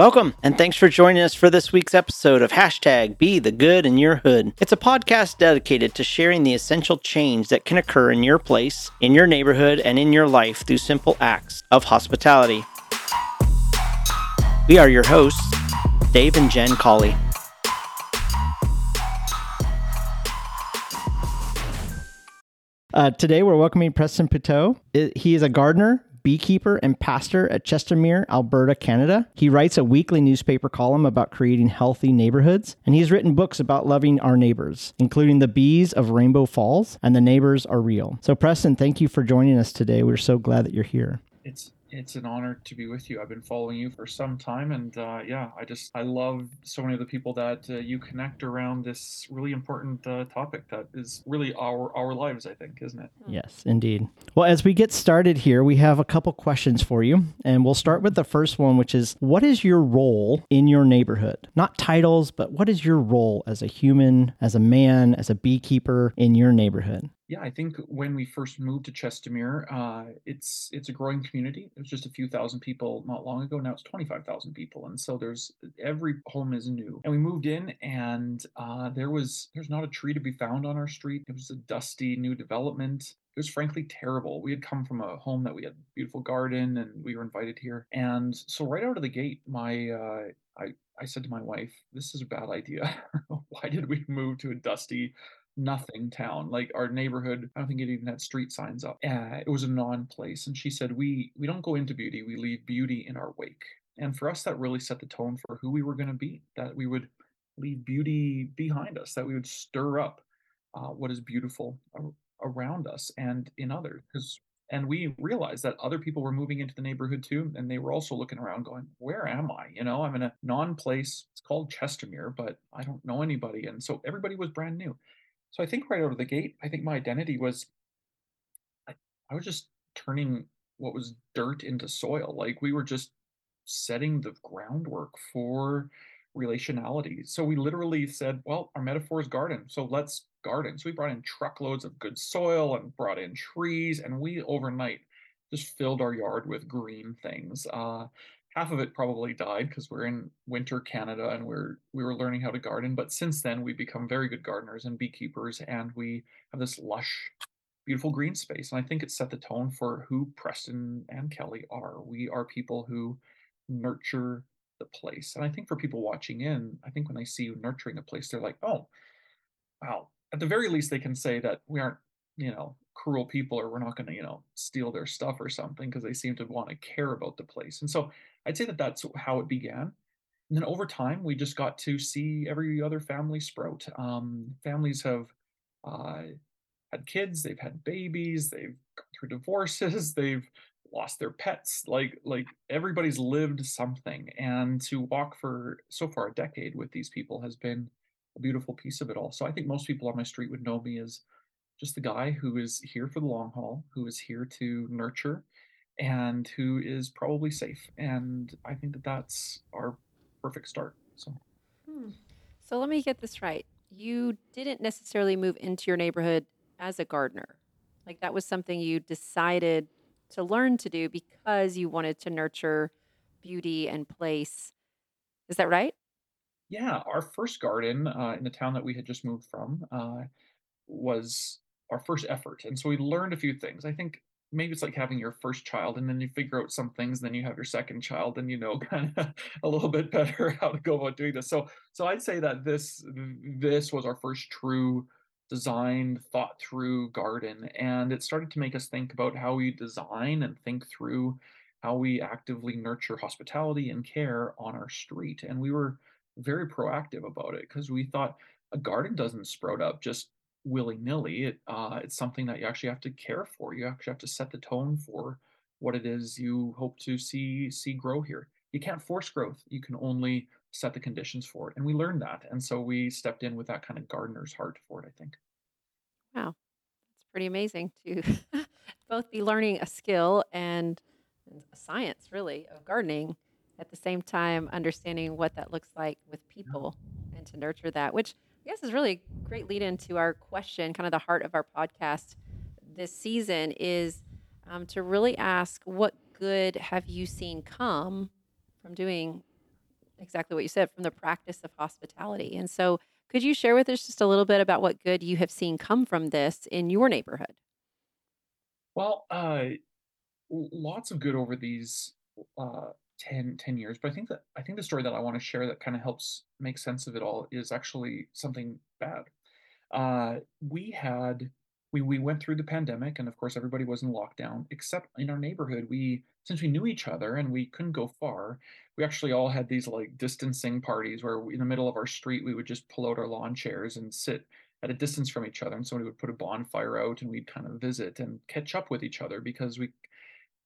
Welcome, and thanks for joining us for this week's episode of Hashtag Be the Good in Your Hood. It's a podcast dedicated to sharing the essential change that can occur in your place, in your neighborhood, and in your life through simple acts of hospitality. We are your hosts, Dave and Jen Colley. Uh, today, we're welcoming Preston Poutaeux. He is a gardener, beekeeper and pastor at Chestermere, Alberta, Canada. He writes a weekly newspaper column about creating healthy neighborhoods, and he's written books about loving our neighbors, including The Bees of Rainbow Falls and The Neighbors Are Real. So, Preston, thank you for joining us today. We're so glad that you're here. It's it's an honor to be with you. I've been following you for some time, and uh, yeah, I just I love so many of the people that uh, you connect around this really important uh, topic that is really our our lives. I think, isn't it? Hmm. Yes, indeed. Well, as we get started here, we have a couple questions for you, and we'll start with the first one, which is, what is your role in your neighborhood? Not titles, but what is your role as a human, as a man, as a beekeeper in your neighborhood? Yeah, I think when we first moved to Chestermere, uh, it's it's a growing community. It was just a few thousand people not long ago. Now it's twenty five thousand people, and so there's every home is new. And we moved in, and uh, there was there's not a tree to be found on our street. It was a dusty new development. It was frankly terrible. We had come from a home that we had a beautiful garden, and we were invited here. And so right out of the gate, my uh, I I said to my wife, "This is a bad idea. Why did we move to a dusty?" Nothing town. Like our neighborhood, I don't think it even had street signs up. Uh, it was a non-place. And she said, "We we don't go into beauty. We leave beauty in our wake." And for us, that really set the tone for who we were going to be. That we would leave beauty behind us. That we would stir up uh, what is beautiful around us and in others. Because and we realized that other people were moving into the neighborhood too and they were also looking around going where am i you know i'm in a non-place it's called chestermere but i don't know anybody and so everybody was brand new so I think right out of the gate, I think my identity was I, I was just turning what was dirt into soil. Like we were just setting the groundwork for relationality. So we literally said, well, our metaphor is garden. So let's garden. So we brought in truckloads of good soil and brought in trees, and we overnight just filled our yard with green things. Uh, half of it probably died because we're in winter Canada and we're we were learning how to garden. But since then, we've become very good gardeners and beekeepers, and we have this lush, beautiful green space. And I think it set the tone for who Preston and Kelly are. We are people who nurture the place. And I think for people watching in, I think when they see you nurturing a place, they're like, oh, wow. At the very least, they can say that we aren't, you know, cruel people or we're not going to, you know, steal their stuff or something because they seem to want to care about the place. And so I'd say that that's how it began. And then over time, we just got to see every other family sprout. Um, families have uh, had kids, they've had babies, they've gone through divorces, they've lost their pets. Like like everybody's lived something, and to walk for so far a decade with these people has been a beautiful piece of it all. So I think most people on my street would know me as just the guy who is here for the long haul, who is here to nurture and who is probably safe. And I think that that's our perfect start. So, Hmm. So let me get this right. You didn't necessarily move into your neighborhood as a gardener. Like that was something you decided to learn to do because you wanted to nurture beauty and place. Is that right? yeah, our first garden uh, in the town that we had just moved from uh, was our first effort. And so we learned a few things. I think maybe it's like having your first child and then you figure out some things and then you have your second child and you know kind of a little bit better how to go about doing this. So so i'd say that this this was our first true designed thought through garden and it started to make us think about how we design and think through how we actively nurture hospitality and care on our street. And we were very proactive about it because we thought a garden doesn't sprout up just willy-nilly. It, uh, it's something that you actually have to care for. You actually have to set the tone for what it is you hope to see see grow here. You can't force growth. You can only set the conditions for it. And we learned that. And so we stepped in with that kind of gardener's heart for it, I think. Wow. It's pretty amazing to both be learning a skill and a science, really, of gardening at the same time understanding what that looks like with people and to nurture that, which guess is really a great lead into our question, kind of the heart of our podcast this season is um, to really ask what good have you seen come from doing exactly what you said from the practice of hospitality. And so, could you share with us just a little bit about what good you have seen come from this in your neighborhood? Well, uh, lots of good over these uh, 10 10 years. But I think that I think the story that I want to share that kind of helps make sense of it all is actually something bad. Uh, we had we we went through the pandemic, and of course everybody was in lockdown, except in our neighborhood. We since we knew each other and we couldn't go far, we actually all had these like distancing parties where in the middle of our street we would just pull out our lawn chairs and sit at a distance from each other, and somebody would put a bonfire out, and we'd kind of visit and catch up with each other because we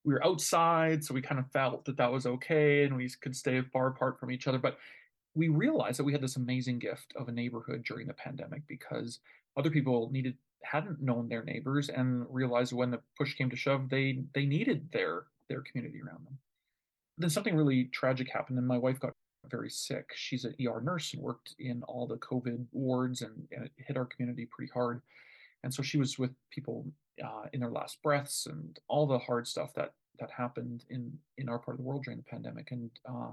we were outside, so we kind of felt that that was okay, and we could stay far apart from each other. But we realized that we had this amazing gift of a neighborhood during the pandemic because other people needed hadn't known their neighbors and realized when the push came to shove they they needed their their community around them then something really tragic happened and my wife got very sick she's an er nurse and worked in all the covid wards and, and it hit our community pretty hard and so she was with people uh, in their last breaths and all the hard stuff that that happened in in our part of the world during the pandemic and uh,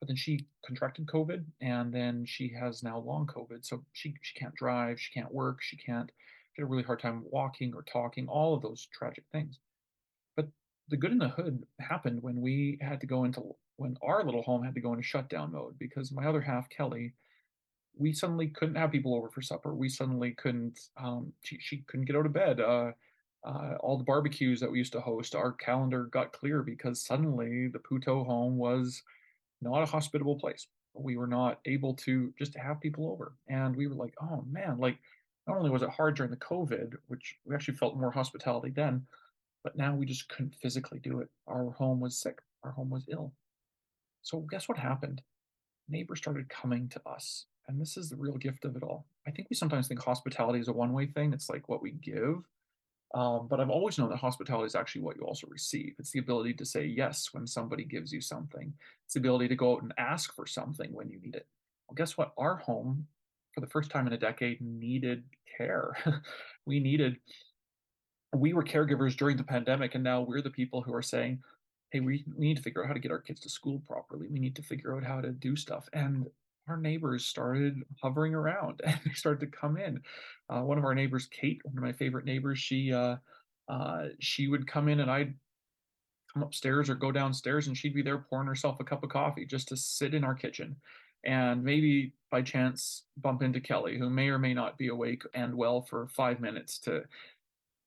but then she contracted covid and then she has now long covid so she she can't drive she can't work she can't she had a really hard time walking or talking all of those tragic things but the good in the hood happened when we had to go into when our little home had to go into shutdown mode because my other half kelly we suddenly couldn't have people over for supper. We suddenly couldn't. Um, she she couldn't get out of bed. Uh, uh, all the barbecues that we used to host, our calendar got clear because suddenly the Poutaeux home was not a hospitable place. We were not able to just have people over, and we were like, oh man, like not only was it hard during the COVID, which we actually felt more hospitality then, but now we just couldn't physically do it. Our home was sick. Our home was ill. So guess what happened? Neighbors started coming to us and this is the real gift of it all. I think we sometimes think hospitality is a one way thing. It's like what we give. Um, but I've always known that hospitality is actually what you also receive. It's the ability to say yes when somebody gives you something, it's the ability to go out and ask for something when you need it. Well, guess what? Our home, for the first time in a decade, needed care. we needed, we were caregivers during the pandemic, and now we're the people who are saying, hey, we need to figure out how to get our kids to school properly. We need to figure out how to do stuff. And our neighbors started hovering around and they started to come in. Uh, one of our neighbors, Kate, one of my favorite neighbors, she uh, uh, she would come in and I'd come upstairs or go downstairs and she'd be there pouring herself a cup of coffee just to sit in our kitchen and maybe by chance bump into Kelly, who may or may not be awake and well for five minutes to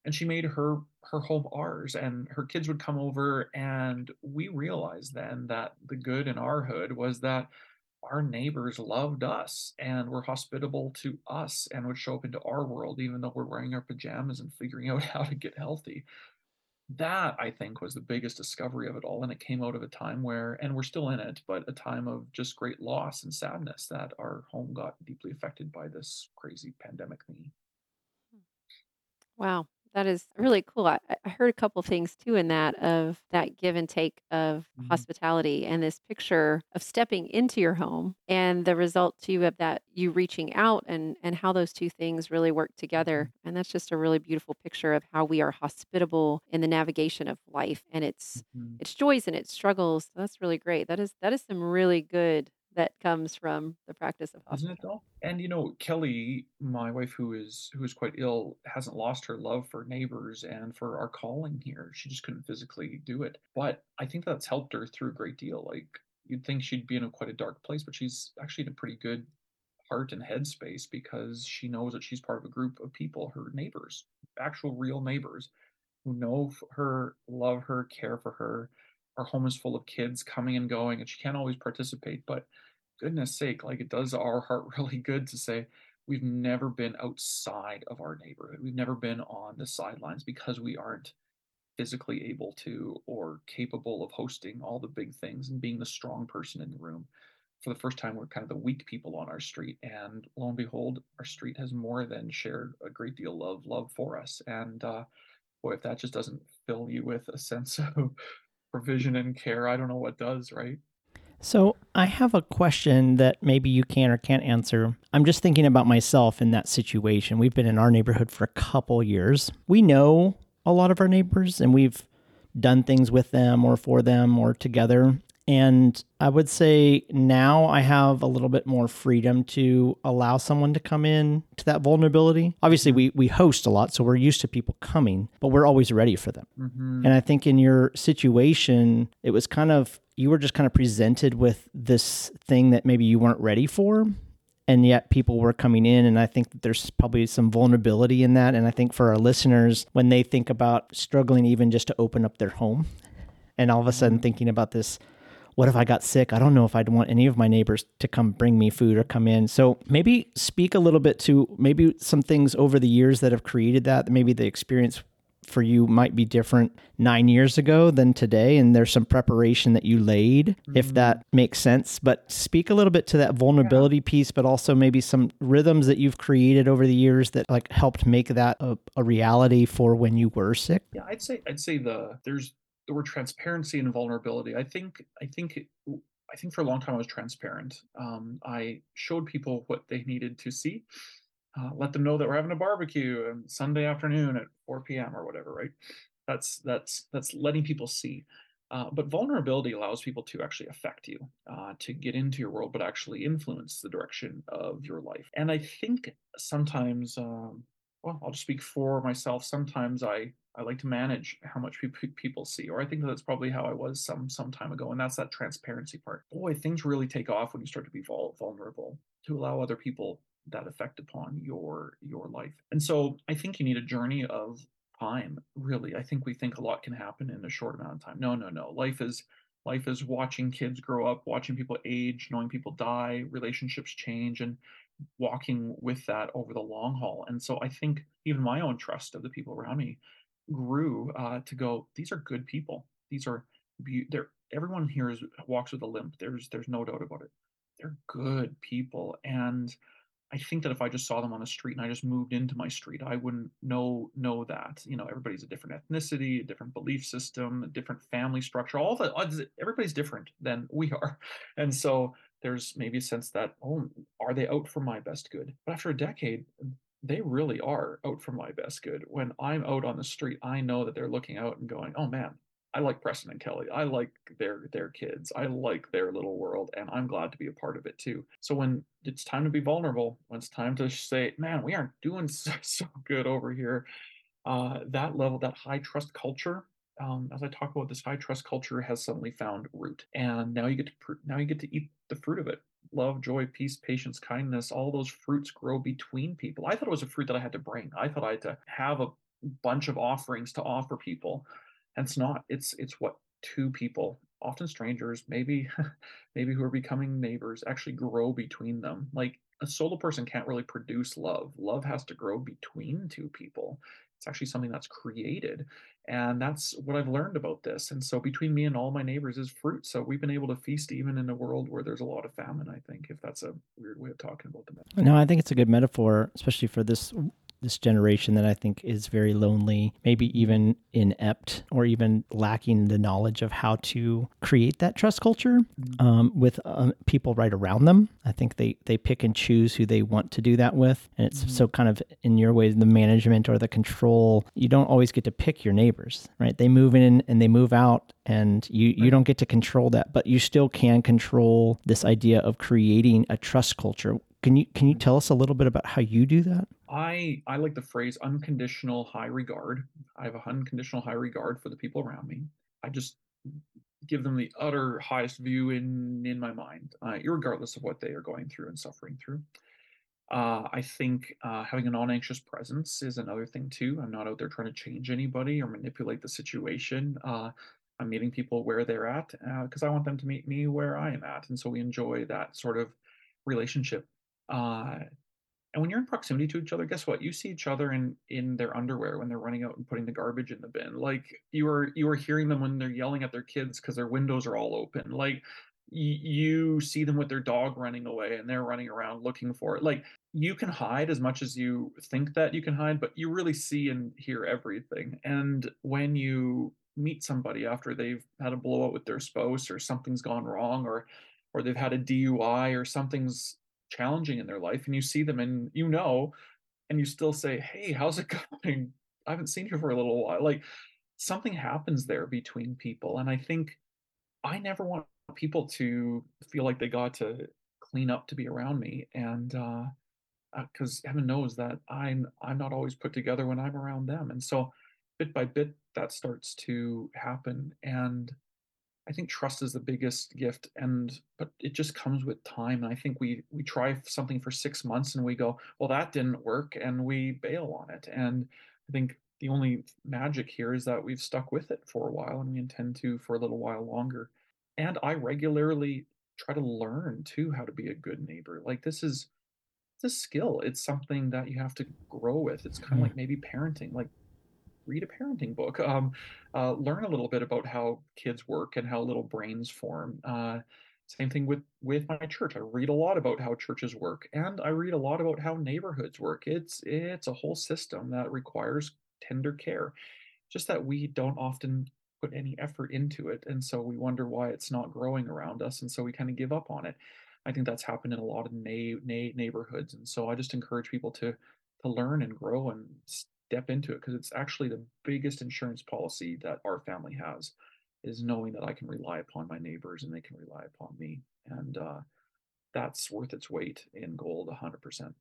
and she made her her home ours and her kids would come over and we realized then that the good in our hood was that our neighbors loved us and were hospitable to us and would show up into our world even though we're wearing our pajamas and figuring out how to get healthy. That i think was the biggest discovery of it all and it came out of a time where and we're still in it but a time of just great loss and sadness that our home got deeply affected by this crazy pandemic thingy. Hmm. Wow, that is really cool. I, I heard a couple things too in that of that give and take of Mhm. hospitality and this picture of stepping into your home and the result too of that you reaching out and and how those two things really work together. Mhm. And that's just a really beautiful picture of how we are hospitable in the navigation of life and its Mhm. its joys and its struggles. That's really great. That is that is some really good that comes from the practice of Isn't it though? And you know, Kelly, my wife who is who is quite ill, hasn't lost her love for neighbors and for our calling here. She just couldn't physically do it. But I think that's helped her through a great deal. Like you'd think she'd be in a quite a dark place, but she's actually in a pretty good heart and headspace because she knows that she's part of a group of people, her neighbors, actual real neighbors who know her, love her, care for her. Our home is full of kids coming and going, and she can't always participate, but goodness sake, like it does our heart really good to say we've never been outside of our neighborhood. We've never been on the sidelines because we aren't physically able to or capable of hosting all the big things and being the strong person in the room. For the first time, we're kind of the weak people on our street. And lo and behold, our street has more than shared a great deal of love for us. And uh, boy, if that just doesn't fill you with a sense of provision and care, I don't know what does, right? So, I have a question that maybe you can or can't answer. I'm just thinking about myself in that situation. We've been in our neighborhood for a couple years. We know a lot of our neighbors and we've done things with them or for them or together. And I would say now I have a little bit more freedom to allow someone to come in to that vulnerability. Obviously, we, we host a lot, so we're used to people coming, but we're always ready for them. Mm-hmm. And I think in your situation, it was kind of, you were just kind of presented with this thing that maybe you weren't ready for. And yet people were coming in. And I think that there's probably some vulnerability in that. And I think for our listeners, when they think about struggling even just to open up their home, and all of a sudden thinking about this what if I got sick? I don't know if I'd want any of my neighbors to come bring me food or come in. So maybe speak a little bit to maybe some things over the years that have created that. Maybe the experience for you might be different nine years ago than today. And there's some preparation that you laid, if mm-hmm. that makes sense. But speak a little bit to that vulnerability piece, but also maybe some rhythms that you've created over the years that like helped make that a, a reality for when you were sick. Yeah, I'd say I'd say the there's the word transparency and vulnerability. I think I think I think for a long time I was transparent. Um, I showed people what they needed to see, uh, let them know that we're having a barbecue on Sunday afternoon at 4 p.m. or whatever. Right? That's that's that's letting people see. Uh, but vulnerability allows people to actually affect you, uh, to get into your world, but actually influence the direction of your life. And I think sometimes, um, well, I'll just speak for myself. Sometimes I I like to manage how much people see, or I think that's probably how I was some some time ago, and that's that transparency part. Boy, things really take off when you start to be vul- vulnerable to allow other people that effect upon your your life. And so I think you need a journey of time. Really, I think we think a lot can happen in a short amount of time. No, no, no. Life is life is watching kids grow up, watching people age, knowing people die, relationships change, and walking with that over the long haul. And so I think even my own trust of the people around me grew uh, to go. These are good people. These are be- they're everyone here is walks with a limp. There's there's no doubt about it. They're good people, and I think that if I just saw them on the street and I just moved into my street, I wouldn't know know that. You know, everybody's a different ethnicity, a different belief system, a different family structure. All the everybody's different than we are, and so there's maybe a sense that oh, are they out for my best good? But after a decade, they really are out for my best good. When I'm out on the street, I know that they're looking out and going, "Oh man, I like Preston and Kelly. I like their their kids. I like their little world, and I'm glad to be a part of it too." So when it's time to be vulnerable, when it's time to say, "Man, we aren't doing so, so good over here," uh, that level, that high trust culture. Um, as I talk about this high trust culture has suddenly found root, and now you get to now you get to eat the fruit of it love, joy, peace, patience, kindness, all those fruits grow between people. I thought it was a fruit that I had to bring. I thought I had to have a bunch of offerings to offer people. And it's not. It's it's what two people, often strangers, maybe maybe who are becoming neighbors, actually grow between them. Like a solo person can't really produce love. Love has to grow between two people. It's actually something that's created. And that's what I've learned about this. And so between me and all my neighbors is fruit. So we've been able to feast even in a world where there's a lot of famine, I think, if that's a weird way of talking about the metaphor. No, I think it's a good metaphor, especially for this this generation that I think is very lonely, maybe even inept or even lacking the knowledge of how to create that trust culture mm-hmm. um, with um, people right around them. I think they they pick and choose who they want to do that with, and it's mm-hmm. so kind of in your way the management or the control. You don't always get to pick your neighbors, right? They move in and they move out, and you you don't get to control that, but you still can control this idea of creating a trust culture. Can you can you tell us a little bit about how you do that? I I like the phrase unconditional high regard. I have a unconditional high regard for the people around me. I just give them the utter highest view in in my mind, uh, regardless of what they are going through and suffering through. Uh, I think uh, having a non-anxious presence is another thing too. I'm not out there trying to change anybody or manipulate the situation. Uh, I'm meeting people where they're at because uh, I want them to meet me where I am at, and so we enjoy that sort of relationship. Uh, and when you're in proximity to each other, guess what? You see each other in in their underwear when they're running out and putting the garbage in the bin. Like you are you are hearing them when they're yelling at their kids because their windows are all open. Like you see them with their dog running away and they're running around looking for it. Like you can hide as much as you think that you can hide, but you really see and hear everything. And when you meet somebody after they've had a blowout with their spouse or something's gone wrong or or they've had a DUI or something's challenging in their life and you see them and you know and you still say hey how's it going i haven't seen you for a little while like something happens there between people and i think i never want people to feel like they got to clean up to be around me and uh because heaven knows that I'm I'm not always put together when I'm around them. And so bit by bit that starts to happen. And I think trust is the biggest gift and but it just comes with time. And I think we we try something for six months and we go, well, that didn't work, and we bail on it. And I think the only magic here is that we've stuck with it for a while and we intend to for a little while longer. And I regularly try to learn too how to be a good neighbor. Like this is it's a skill. It's something that you have to grow with. It's kind of like maybe parenting. Like read a parenting book. Um, uh, learn a little bit about how kids work and how little brains form. Uh, same thing with with my church. I read a lot about how churches work, and I read a lot about how neighborhoods work. It's it's a whole system that requires tender care. Just that we don't often put any effort into it, and so we wonder why it's not growing around us, and so we kind of give up on it. I think that's happened in a lot of na- na- neighborhoods, and so I just encourage people to to learn and grow and step into it because it's actually the biggest insurance policy that our family has is knowing that I can rely upon my neighbors and they can rely upon me, and uh, that's worth its weight in gold, 100%.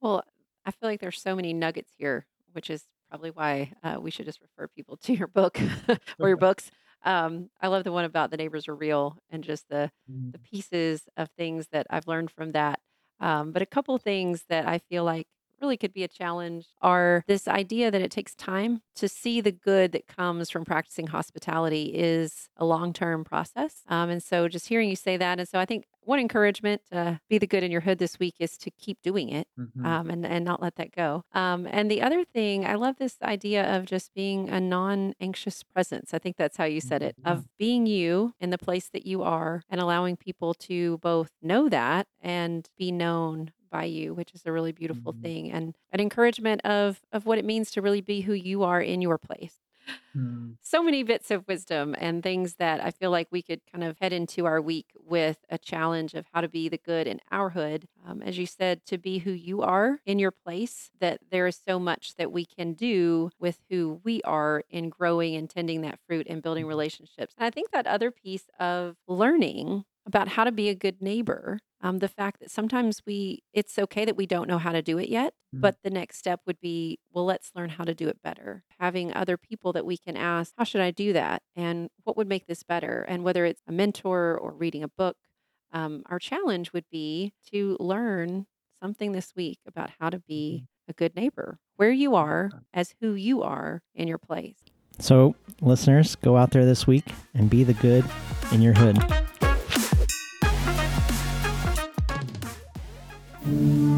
Well, I feel like there's so many nuggets here, which is probably why uh, we should just refer people to your book or your books. Um, I love the one about the neighbors are real and just the the Mm, pieces of things that I've learned from that. Um, but a couple things that I feel like really could be a challenge are this idea that it takes time to see the good that comes from practicing hospitality is a long term process. Um, and so just hearing you say that. And so I think one encouragement to be the good in your hood this week is to keep doing it mhm, um, and and not let that go. Um, and the other thing, I love this idea of just being a non-anxious presence. I think that's how you said it, yeah, of being you in the place that you are, and allowing people to both know that and be known by you, which is a really beautiful mhm, thing, and an encouragement of of what it means to really be who you are in your place mm, so many bits of wisdom and things that I feel like we could kind of head into our week with a challenge of how to be the good in our hood. Um, as you said, to be who you are in your place, that there is so much that we can do with who we are in growing and tending that fruit and building mhm, relationships. And I think that other piece of learning about how to be a good neighbor. Um, the fact that sometimes we, it's okay that we don't know how to do it yet mm, but the next step would be, well, let's learn how to do it better. Having other people that we can ask, how should I do that? And what would make this better? And whether it's a mentor or reading a book, um, our challenge would be to learn something this week about how to be mhm, a good neighbor, where you are as who you are in your place. So, listeners, go out there this week and be the good in your hood. Thank you.